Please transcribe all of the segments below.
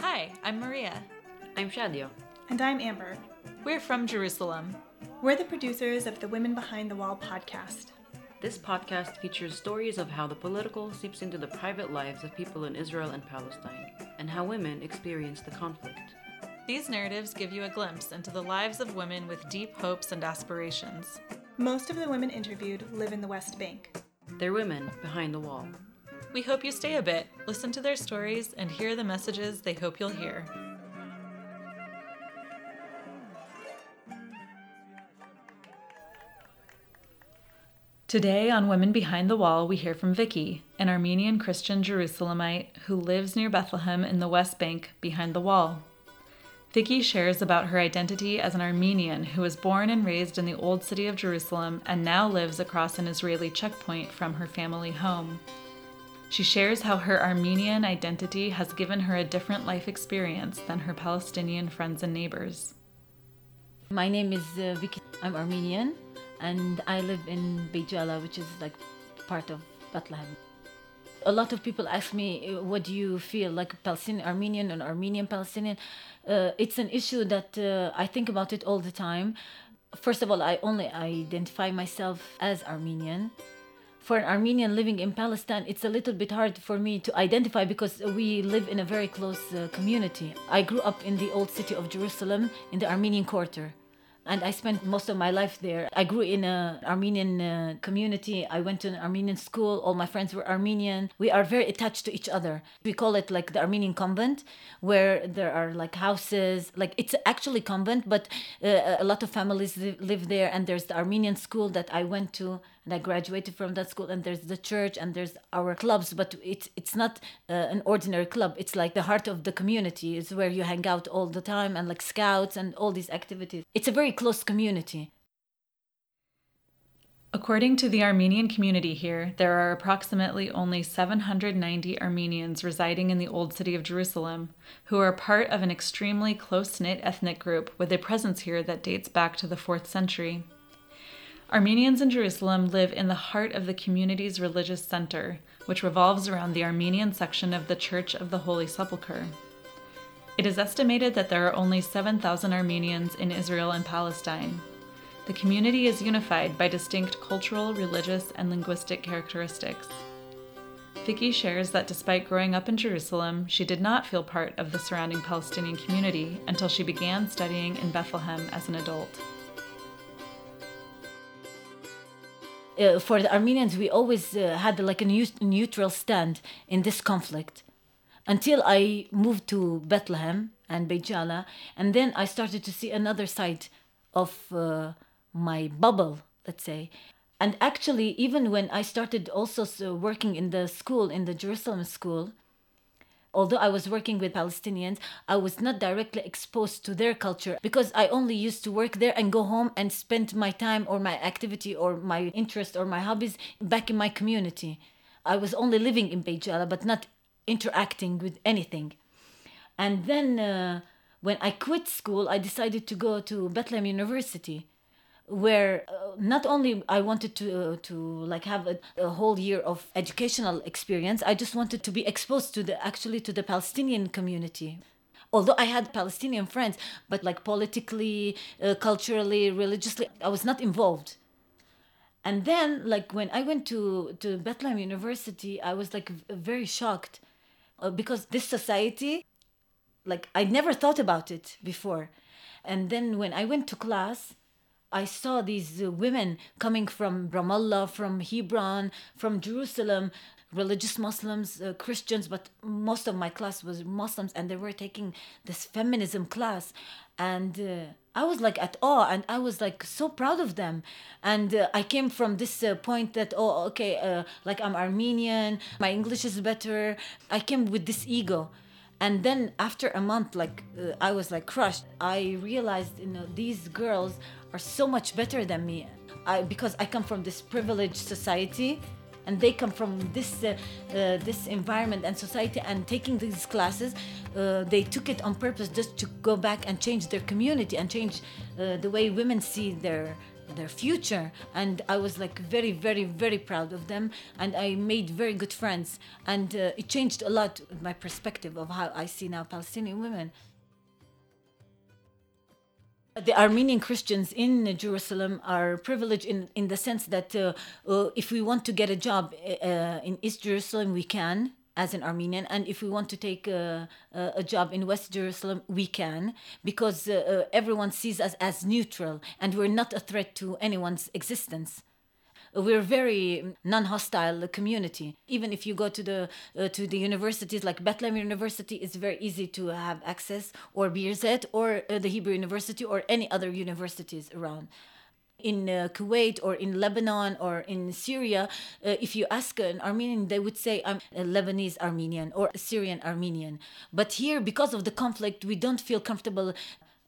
Hi, I'm Maria. I'm Shadia. And I'm Amber. We're from Jerusalem. We're the producers of the Women Behind the Wall podcast. This podcast features stories of how the political seeps into the private lives of people in Israel and Palestine, and how women experience the conflict. These narratives give you a glimpse into the lives of women with deep hopes and aspirations. Most of the women interviewed live in the West Bank. They're women behind the wall. We hope you stay a bit, listen to their stories, and hear the messages they hope you'll hear. Today on Women Behind the Wall, we hear from Vicky, an Armenian Christian Jerusalemite who lives near Bethlehem in the West Bank behind the wall. Vicky shares about her identity as an Armenian who was born and raised in the old city of Jerusalem and now lives across an Israeli checkpoint from her family home. She shares how her Armenian identity has given her a different life experience than her Palestinian friends and neighbors. My name is uh, Vicky. I'm Armenian and I live in Beit Jala, which is like part of Bethlehem. A lot of people ask me, uh, what do you feel like Palestinian Armenian and Armenian Palestinian? Uh, it's an issue that uh, I think about it all the time. First of all, I only identify myself as Armenian. For an Armenian living in Palestine, it's a little bit hard for me to identify because we live in a very close uh, community. I grew up in the old city of Jerusalem in the Armenian quarter and I spent most of my life there. I grew in an Armenian uh, community. I went to an Armenian school. All my friends were Armenian. We are very attached to each other. We call it like the Armenian convent, where there are like houses. Like it's actually convent, but uh, a lot of families live, live there. And there's the Armenian school that I went to and I graduated from that school. And there's the church and there's our clubs, but it's it's not uh, an ordinary club. It's like the heart of the community. It's where you hang out all the time and like scouts and all these activities. It's a very close community. According to the Armenian community here, there are approximately only 790 Armenians residing in the Old City of Jerusalem, who are part of an extremely close knit ethnic group with a presence here that dates back to the 4th century. Armenians in Jerusalem live in the heart of the community's religious center, which revolves around the Armenian section of the Church of the Holy Sepulchre. It is estimated that there are only 7,000 Armenians in Israel and Palestine. The community is unified by distinct cultural, religious, and linguistic characteristics. Vicky shares that despite growing up in Jerusalem, she did not feel part of the surrounding Palestinian community until she began studying in Bethlehem as an adult. Uh, for the Armenians, we always uh, had like a neutral stand in this conflict until I moved to Bethlehem and Beit Jala, and then I started to see another side of uh, my bubble, let's say. And actually, even when I started also working in the school, in the Jerusalem school, although I was working with Palestinians, I was not directly exposed to their culture because I only used to work there and go home and spend my time or my activity or my interest or my hobbies back in my community. I was only living in Beit Jala but not interacting with anything. And then uh, when I quit school, I decided to go to Bethlehem University where uh, not only I wanted to uh, to like have a, a, whole year of educational experience, I just wanted to be exposed to the actually to the Palestinian community. Although I had Palestinian friends, but like politically, uh, culturally, religiously, I was not involved. And then, like when I went to to Bethlehem University, I was like very shocked uh, because this society, like I never thought about it before. And then when I went to class, I saw these uh, women coming from Ramallah, from Hebron, from Jerusalem, religious Muslims, uh, Christians, but most of my class was Muslims, and they were taking this feminism class, and uh, I was like at awe, and I was like so proud of them, and uh, I came from this uh, point that oh okay, uh, like I'm Armenian, my English is better. I came with this ego. And then after a month, like I was like crushed. I realized, you know, these girls are so much better than me I, because I come from this privileged society and they come from this uh, uh, this environment and society and taking these classes uh, they took it on purpose just to go back and change their community and change uh, the way women see their their future and i was like very very very proud of them and i made very good friends and uh, it changed a lot my perspective of how i see now palestinian women. The Armenian Christians in Jerusalem are privileged in, in the sense that uh, uh, if we want to get a job uh, in East Jerusalem, we can as an Armenian, and if we want to take a, a job in West Jerusalem, we can because uh, uh, everyone sees us as neutral and we're not a threat to anyone's existence we're very non-hostile community. Even if you go to the uh, to the universities like Bethlehem University, it's very easy to have access, or Birzeit, or uh, the Hebrew University, or any other universities around. In uh, Kuwait or in Lebanon or in Syria, uh, if you ask an Armenian, they would say, I'm a Lebanese Armenian or a Syrian Armenian. But here, because of the conflict, we don't feel comfortable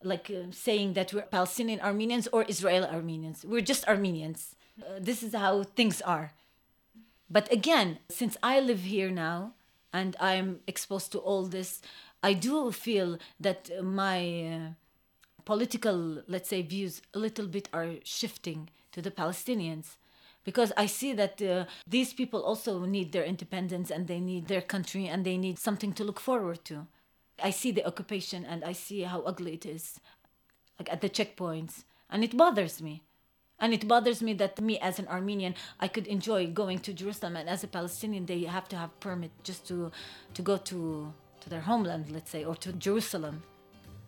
like uh, saying that we're Palestinian Armenians or Israeli Armenians. We're just Armenians. Uh, this is how things are. But again, since I live here now and I'm exposed to all this, I do feel that my uh, political, let's say, views a little bit are shifting to the Palestinians because I see that uh, these people also need their independence and they need their country and they need something to look forward to. I see the occupation and I see how ugly it is, like at the checkpoints, and it bothers me. And it bothers me that me as an Armenian, I could enjoy going to Jerusalem, and as a Palestinian, they have to have permit just to to go to to their homeland, let's say, or to Jerusalem.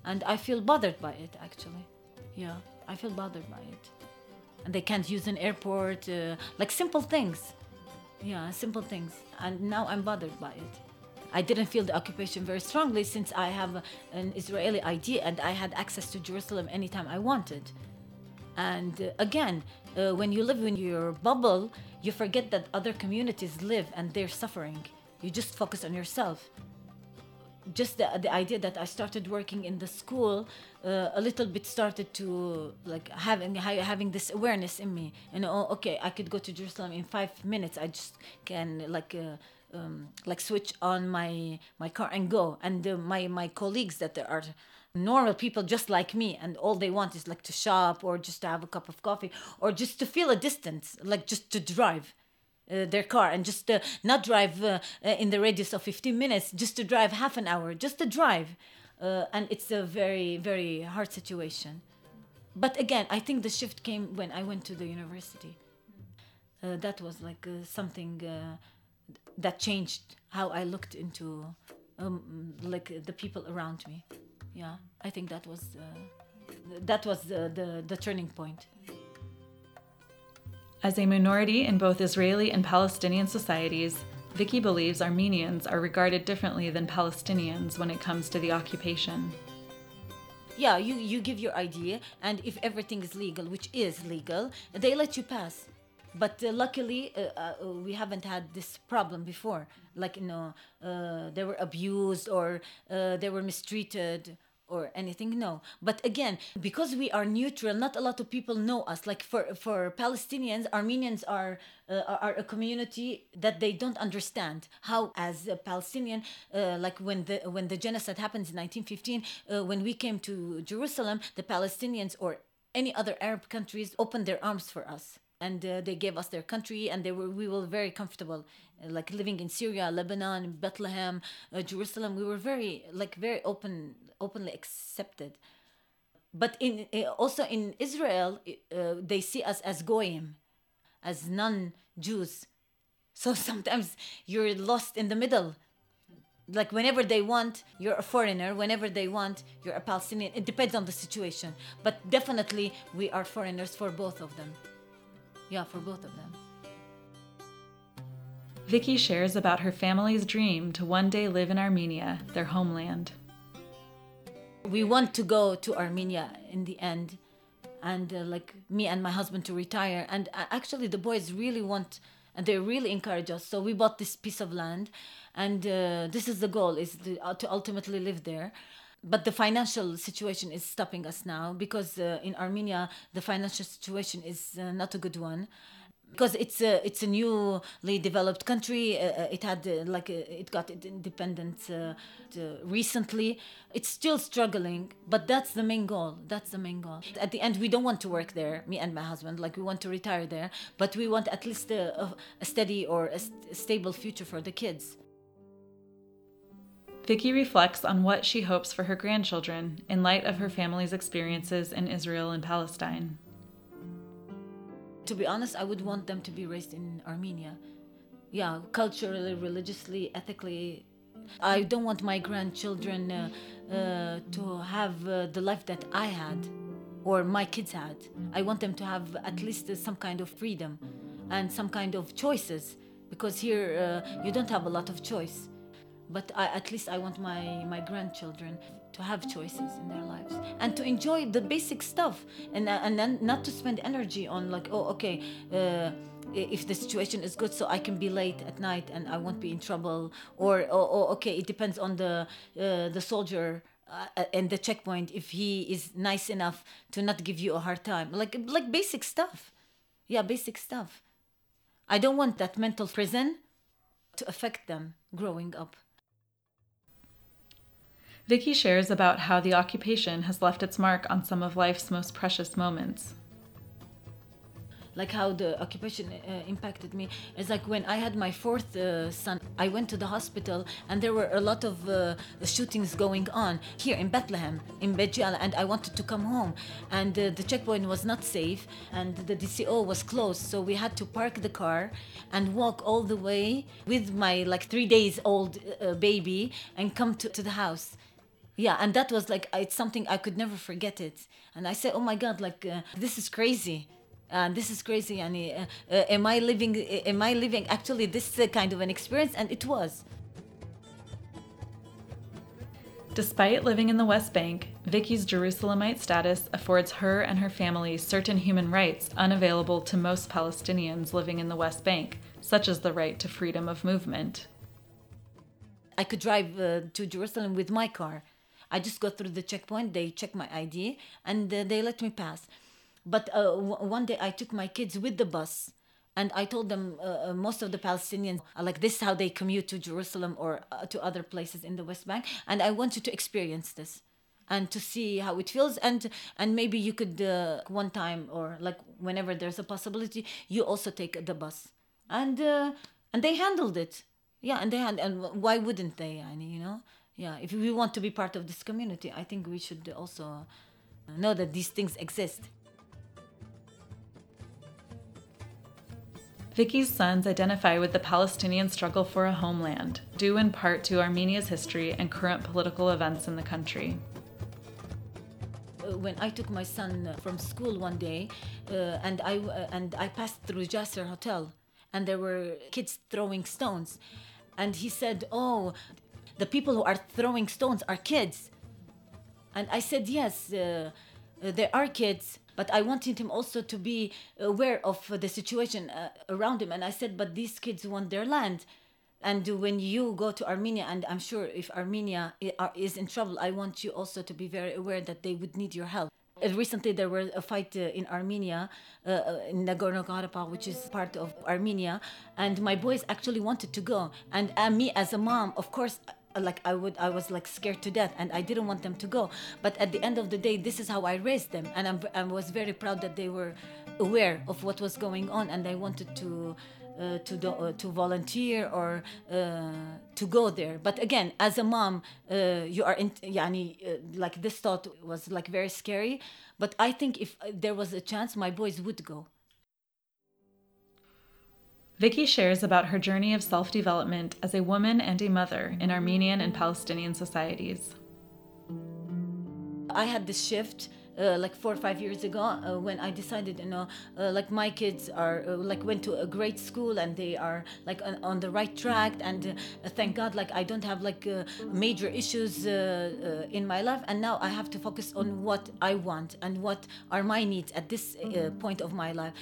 And I feel bothered by it, actually. Yeah, I feel bothered by it. And they can't use an airport, uh, like simple things. Yeah, simple things. And now I'm bothered by it. I didn't feel the occupation very strongly since I have an Israeli ID and I had access to Jerusalem anytime I wanted. And uh, again, uh, when you live in your bubble, you forget that other communities live and they're suffering. You just focus on yourself. Just the, the idea that I started working in the school, uh, a little bit started to like having having this awareness in me. You know, okay, I could go to Jerusalem in five minutes. I just can like. Uh, um, like switch on my my car and go and uh, my my colleagues that are normal people just like me and all they want is like to shop or just to have a cup of coffee or just to feel a distance like just to drive uh, their car and just uh, not drive uh, uh in the radius of 15 minutes just to drive half an hour just to drive. Uh, and it's a very very hard situation. But again i think the shift came when i went to the university. Uh, that was like something that changed how i looked into um, like the people around me. Yeah i think that was that was the, the turning point as a minority in both israeli and palestinian societies Vicky believes Armenians are regarded differently than Palestinians when it comes to the occupation. Yeah, you, you give your idea, and if everything is legal, which is legal, they let you pass. But uh, luckily uh, uh, we haven't had this problem before. Like you know uh, they were abused or uh, they were mistreated or anything no. But again because we are neutral not a lot of people know us. Like for for palestinians armenians are uh, are a community that they don't understand how as a palestinian uh, like when the when the genocide happens in 1915 uh, when we came to jerusalem the palestinians or any other arab countries opened their arms for us. And uh, they gave us their country and they were we were very comfortable uh, like living in syria lebanon bethlehem uh, jerusalem. We were very like very open openly accepted. But in uh, also in israel uh, they see us as goyim as non-jews. So sometimes you're lost in the middle. Like whenever they want you're a foreigner. Whenever they want you're a palestinian. It depends on the situation. But definitely we are foreigners for both of them. Yeah, for both of them. Vicky shares about her family's dream to one day live in Armenia, their homeland. We want to go to Armenia in the end, and uh, like me and my husband to retire. And uh, actually, the boys really want, and they really encourage us. So we bought this piece of land, and uh, this is the goal: is to, uh, to ultimately live there but the financial situation is stopping us now because uh, in Armenia the financial situation is uh, not a good one. Because it's a it's a newly developed country. Uh, uh it had uh, like uh, it got independence uh, recently. It's still struggling, but that's the main goal. That's the main goal. At the end, we don't want to work there. Me and my husband, like we want to retire there, but we want at least a, a steady or a, st- a stable future for the kids. Vicky reflects on what she hopes for her grandchildren in light of her family's experiences in Israel and Palestine. To be honest, I would want them to be raised in Armenia. Yeah, culturally, religiously, ethically. I don't want my grandchildren uh, uh, to have uh, the life that I had or my kids had. I want them to have at least some kind of freedom and some kind of choices because here uh, you don't have a lot of choice. But I, at least I want my, my grandchildren to have choices in their lives and to enjoy the basic stuff and, uh, and then not to spend energy on like oh okay uh, if the situation is good so i can be late at night and i won't be in trouble or oh, oh okay it depends on the uh, the soldier uh, and the checkpoint if he is nice enough to not give you a hard time. Like like basic stuff. Yeah basic stuff. I don't want that mental prison to affect them growing up Vicky shares about how the occupation has left its mark on some of life's most precious moments. Like how the occupation uh, impacted me is like when I had my fourth uh, son, I went to the hospital and there were a lot of uh, shootings going on here in Bethlehem, in Beit Jala, and I wanted to come home. And uh, the checkpoint was not safe and the DCO was closed, so we had to park the car and walk all the way with my like three days old uh, baby and come to, to the house yeah and that was like it's something i could never forget it. And i said oh my god like uh, this is crazy. And this is crazy and uh, uh, am i living uh, am i living actually this uh, kind of an experience? And it was. Despite living in the West Bank, Vicky's Jerusalemite status affords her and her family certain human rights unavailable to most Palestinians living in the West Bank, such as the right to freedom of movement. I could drive uh, to Jerusalem with my car I just go through the checkpoint, they check my ID, and uh, they let me pass. But uh, w- one day I took my kids with the bus. And I told them uh, uh most of the Palestinians are like this is how they commute to Jerusalem or uh, to other places in the West Bank. And I want you to experience this and to see how it feels and and maybe you could uh, one time or like whenever there's a possibility you also take the bus and uh, and they handled it yeah and they had and why wouldn't they I mean, you know yeah if we want to be part of this community i think we should also know that these things exist Vicky's sons identify with the Palestinian struggle for a homeland, due in part to Armenia's history and current political events in the country. Uh, when I took my son from school one day, uh, and I uh, and I passed through Jacir Hotel, and there were kids throwing stones, and he said, "Oh, the people who are throwing stones are kids. And I said, yes, uh, uh, there are kids, but I wanted him also to be aware of the situation uh, around him. And I said, but these kids want their land. And when you go to Armenia, and I'm sure if Armenia is in trouble, I want you also to be very aware that they would need your help. Uh, recently, there was a fight uh, in Armenia, uh, in Nagorno-Karabakh, which is part of Armenia, and my boys actually wanted to go. And uh, me, as a mom, of course, like I would I was like scared to death and I didn't want them to go. But at the end of the day this is how I raised them and I'm, I was very proud that they were aware of what was going on and they wanted to uh, to do, uh, to volunteer or uh, to go there. But again as a mom uh, you are in yani, uh, like this thought was like very scary. But I think if there was a chance my boys would go Vicky shares about her journey of self development as a woman and a mother in Armenian and Palestinian societies. I had this shift uh, like four or five years ago uh, when I decided, you know, uh, like my kids are uh, like went to a great school and they are like on, on the right track and uh, thank God like I don't have like uh, major issues in my life and now I have to focus on what I want and what are my needs at this point of my life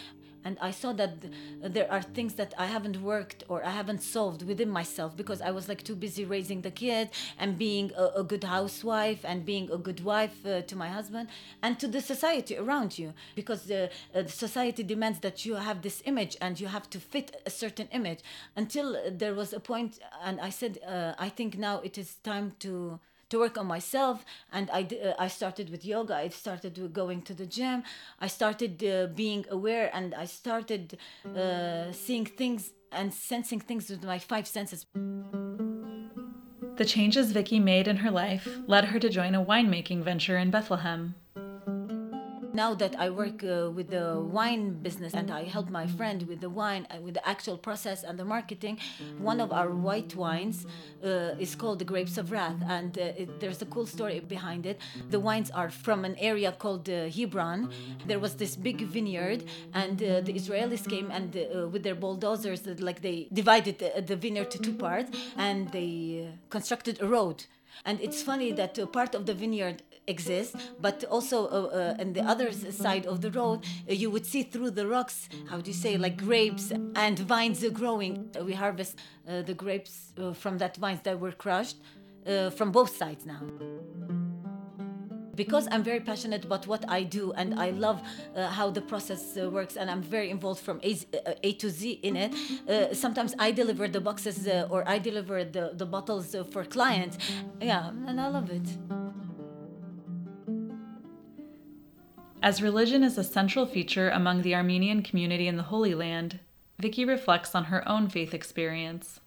and I saw that there are things that I haven't worked or I haven't solved within myself because I was like too busy raising the kid and being a, a good housewife and being a good wife uh, to my husband and to the society around you because the, uh, the society demands that you have this image and you have to fit a certain image. Until there was a point and I said uh, I think now it is time to to work on myself and I, uh, I started with yoga. I started with going to the gym. I started uh, being aware and i started uh, seeing things and sensing things with my five senses. The changes vicky made in her life led her to join a winemaking venture in bethlehem now that I work uh, with the wine business and I help my friend with the wine, uh, with the actual process and the marketing, one of our white wines uh, is called the Grapes of Wrath. And uh, it, there's a cool story behind it. The wines are from an area called uh, Hebron. There was this big vineyard, and uh, the Israelis came and with their bulldozers, like they divided the, the vineyard to two parts and they constructed a road. And it's funny that part of the vineyard exists, but also uh, uh, on the other side of the road, uh, you would see through the rocks, how do you say, like grapes and vines are growing. We harvest uh, the grapes uh, from that vines that were crushed uh, from both sides now because I'm very passionate about what I do and I love uh, how the process uh, works and I'm very involved from A, uh, a to Z in it. Uh, sometimes I deliver the boxes uh, or I deliver the, the bottles uh, for clients. Yeah, and I love it. As religion is a central feature among the Armenian community in the Holy Land, Vicky reflects on her own faith experience.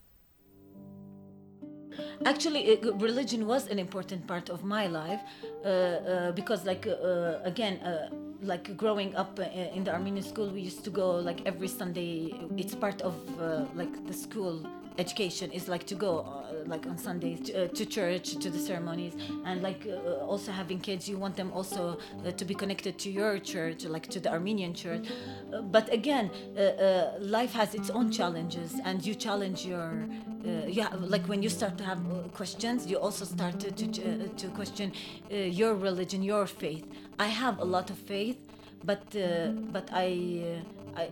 Actually, religion was an important part of my life uh, uh, because, like, uh, again, uh, like growing up uh, in the Armenian school, we used to go like every Sunday. It's part of uh, like the school education is like to go uh, like on Sundays to, uh, to, church to the ceremonies and like uh, also having kids you want them also uh, to be connected to your church like to the Armenian church. Uh, but again uh, life has its own challenges and you challenge your yeah like when you start to have questions you also start to to, to question your religion your faith. I have a lot of faith but but I I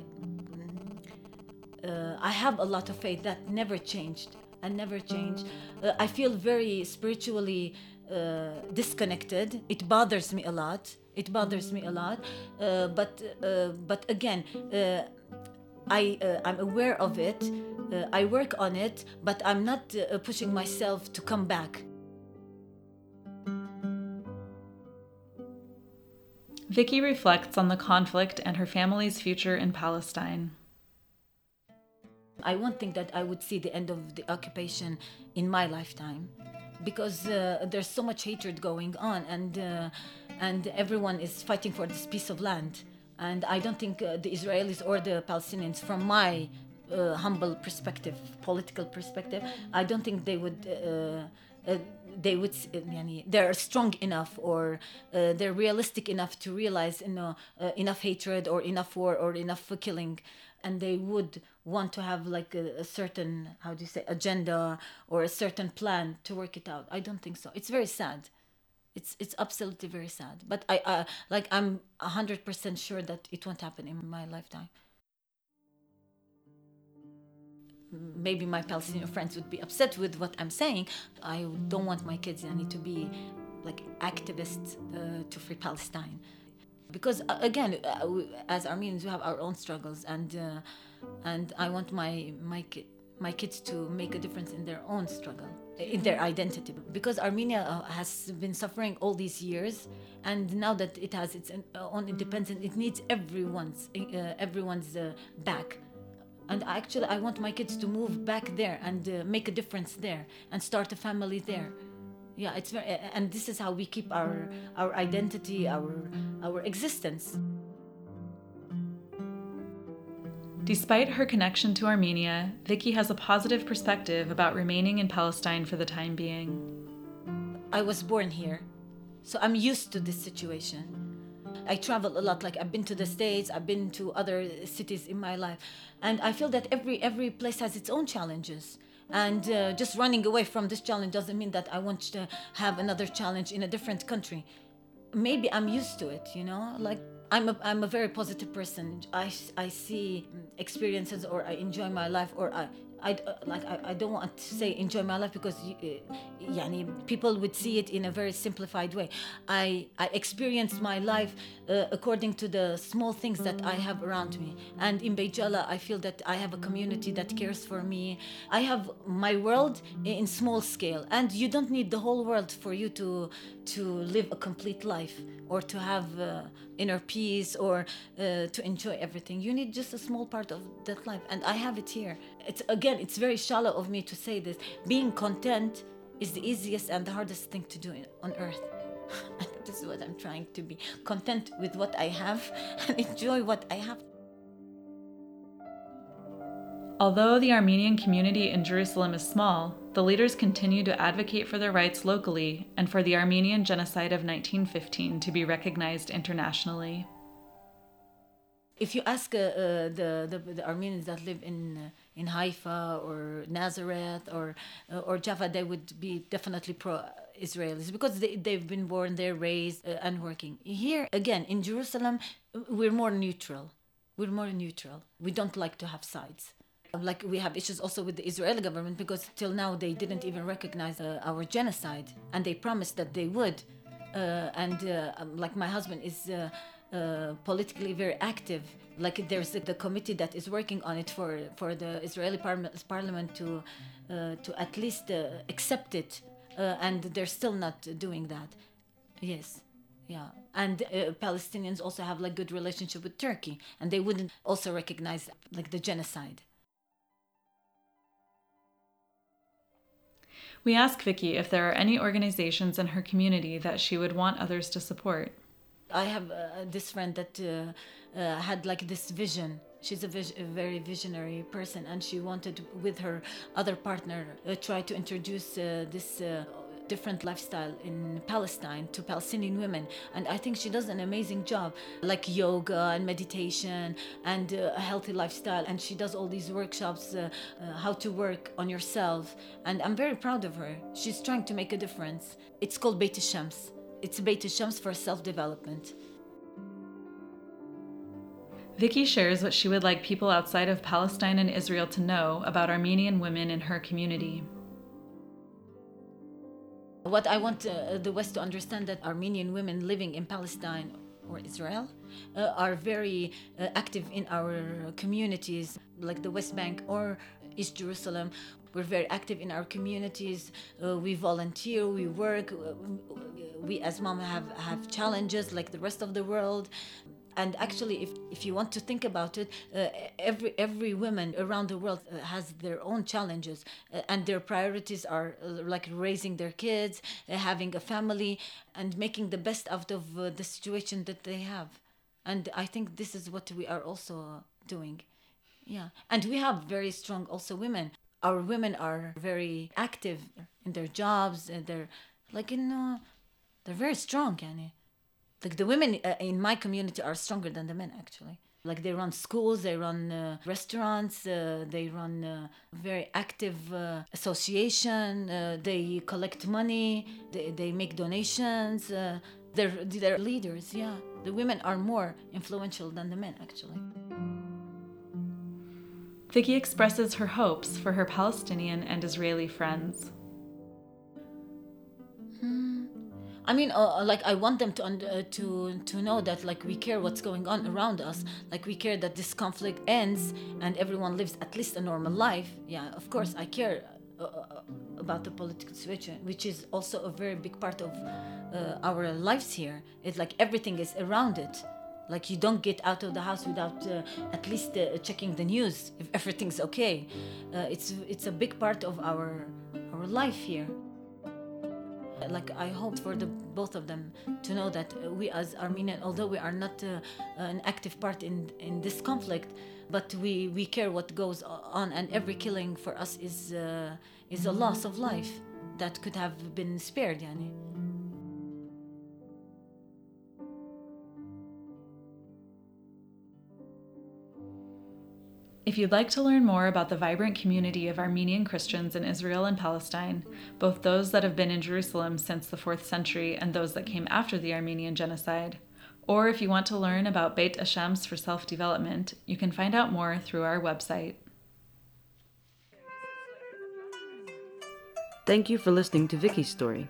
uh, I have a lot of faith that never changed and never changed. Uh, I feel very spiritually uh, disconnected. It bothers me a lot. It bothers me a lot. Uh, but uh, but again, uh, I I'm aware of it. I work on it, but I'm not pushing myself to come back. Vicky reflects on the conflict and her family's future in Palestine. I won't think that I would see the end of the occupation in my lifetime because uh, there's so much hatred going on and uh, and everyone is fighting for this piece of land. And I don't think uh, the Israelis or the Palestinians from my uh, humble perspective political perspective I don't think they would uh, uh, they would they're strong enough or uh, they're realistic enough to realize you know uh, enough hatred or enough war or enough killing and they would want to have like a, a, certain how do you say agenda or a certain plan to work it out. I don't think so. It's very sad. It's it's absolutely very sad. But i uh, like i'm 100% sure that it won't happen in my lifetime. Maybe my palestinian friends would be upset with what i'm saying. I don't want my kids any to be like activists uh, to free palestine because uh, again uh, as armenians we have our own struggles and uh, and I want my my my kids to make a difference in their own struggle, in their identity. Because Armenia uh, has been suffering all these years, and now that it has its own independence, it needs everyone's uh, everyone's uh, back. And actually, I want my kids to move back there and make a difference there and start a family there. Yeah, it's very, and this is how we keep our our identity, our our existence. Despite her connection to Armenia, Vicky has a positive perspective about remaining in Palestine for the time being. I was born here, so I'm used to this situation. I travel a lot. Like I've been to the States, I've been to other cities in my life, and I feel that every every place has its own challenges. And uh, just running away from this challenge doesn't mean that I want to have another challenge in a different country. Maybe I'm used to it, you know. Like I'm a, I'm a very positive person. I, I see experiences or I enjoy my life or I, I like I, I don't want to say enjoy my life because uh, yani, people would see it in a very simplified way. I I experienced my life uh, according to the small things that I have around me. And in Beit Jala, I feel that I have a community that cares for me. I have my world in small scale, and you don't need the whole world for you to to live a complete life or to have uh, inner peace or uh, to enjoy everything. You need just a small part of that life, and I have it here. It's again, it's very shallow of me to say this. Being content is the easiest and the hardest thing to do on earth. this is what I'm trying to be content with what I have and enjoy what I have. Although the Armenian community in Jerusalem is small, the leaders continue to advocate for their rights locally and for the Armenian genocide of 1915 to be recognized internationally. If you ask uh, uh, the, the, the Armenians that live in uh, in Haifa or Nazareth or uh, or Jaffa, they would be definitely pro Israelis because they, they've been born there, raised, uh, and working. Here, again, in Jerusalem, we're more neutral. We're more neutral. We don't like to have sides. Like we have issues also with the Israeli government because till now they didn't even recognize uh, our genocide and they promised that they would. Uh, and uh, um, like my husband is uh, uh, politically very active. Like there's the committee that is working on it for for the Israeli par- parliament to uh, to at least accept it uh, and they're still not doing that. Yes, yeah, and uh, Palestinians also have like good relationship with Turkey, and they wouldn't also recognize like the genocide. We ask Vicky if there are any organizations in her community that she would want others to support. I have uh, this friend that uh, uh, had like this vision she's a, vis- a, very visionary person and she wanted with her other partner uh, try to introduce uh, this uh, different lifestyle in Palestine to Palestinian women. And I think she does an amazing job like yoga and meditation and uh, a healthy lifestyle. And she does all these workshops uh, uh, how to work on yourself. And I'm very proud of her. She's trying to make a difference. It's called Beit Shams it's Beit Shams for self-development. Vicky shares what she would like people outside of Palestine and Israel to know about Armenian women in her community. What I want uh, the West to understand that Armenian women living in Palestine or Israel uh, are very uh, active in our communities, like the West Bank or East Jerusalem. We're very active in our communities. Uh, we volunteer, we work. Uh, we, as mom, have, have challenges like the rest of the world and actually if, if you want to think about it uh, every every woman around the world uh, has their own challenges uh, and their priorities are uh, like raising their kids uh, having a family and making the best out of uh, the situation that they have. And i think this is what we are also doing. Yeah. And we have very strong also women. Our women are very active in their jobs and they're like in they're very strong yani like the women uh, in my community are stronger than the men actually. Like they run schools they run uh, restaurants uh, they run uh, very active uh, association uh, they collect money they, they make donations they're, they're leaders yeah. The women are more influential than the men actually. Vicky expresses her hopes for her Palestinian and Israeli friends. I mean, uh, uh, like I want them to uh, to to know that like we care what's going on around us. Like we care that this conflict ends and everyone lives at least a normal life. Yeah, of course I care uh, uh about the political situation, which is also a very big part of uh, our lives here. It's like everything is around it. Like you don't get out of the house without at least checking the news if everything's okay. it's it's a big part of our our life here like I hope for the both of them to know that we as Armenian, although we are not uh, an active part in in this conflict, but we we care what goes on, and every killing for us is uh, is a loss of life that could have been spared, yani. If you'd like to learn more about the vibrant community of Armenian Christians in Israel and Palestine, both those that have been in Jerusalem since the 4th century and those that came after the Armenian genocide, Or if you want to learn about Beit Shams for self development, you can find out more through our website. Thank you for listening to Vicky's story.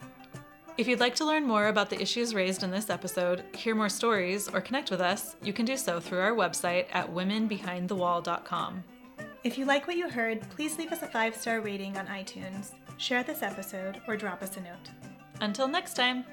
If you'd like to learn more about the issues raised in this episode, hear more stories, or connect with us, you can do so through our website at womenbehindthewall.com. If you like what you heard, please leave us a five star rating on iTunes, share this episode, or drop us a note. Until next time!